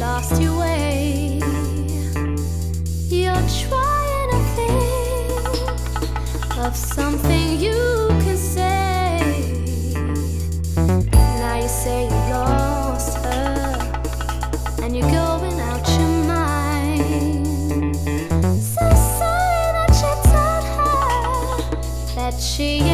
lost your way. You're trying to think of something you can say. Now you say you lost her, and you're going out your mind. So sorry that you told her that she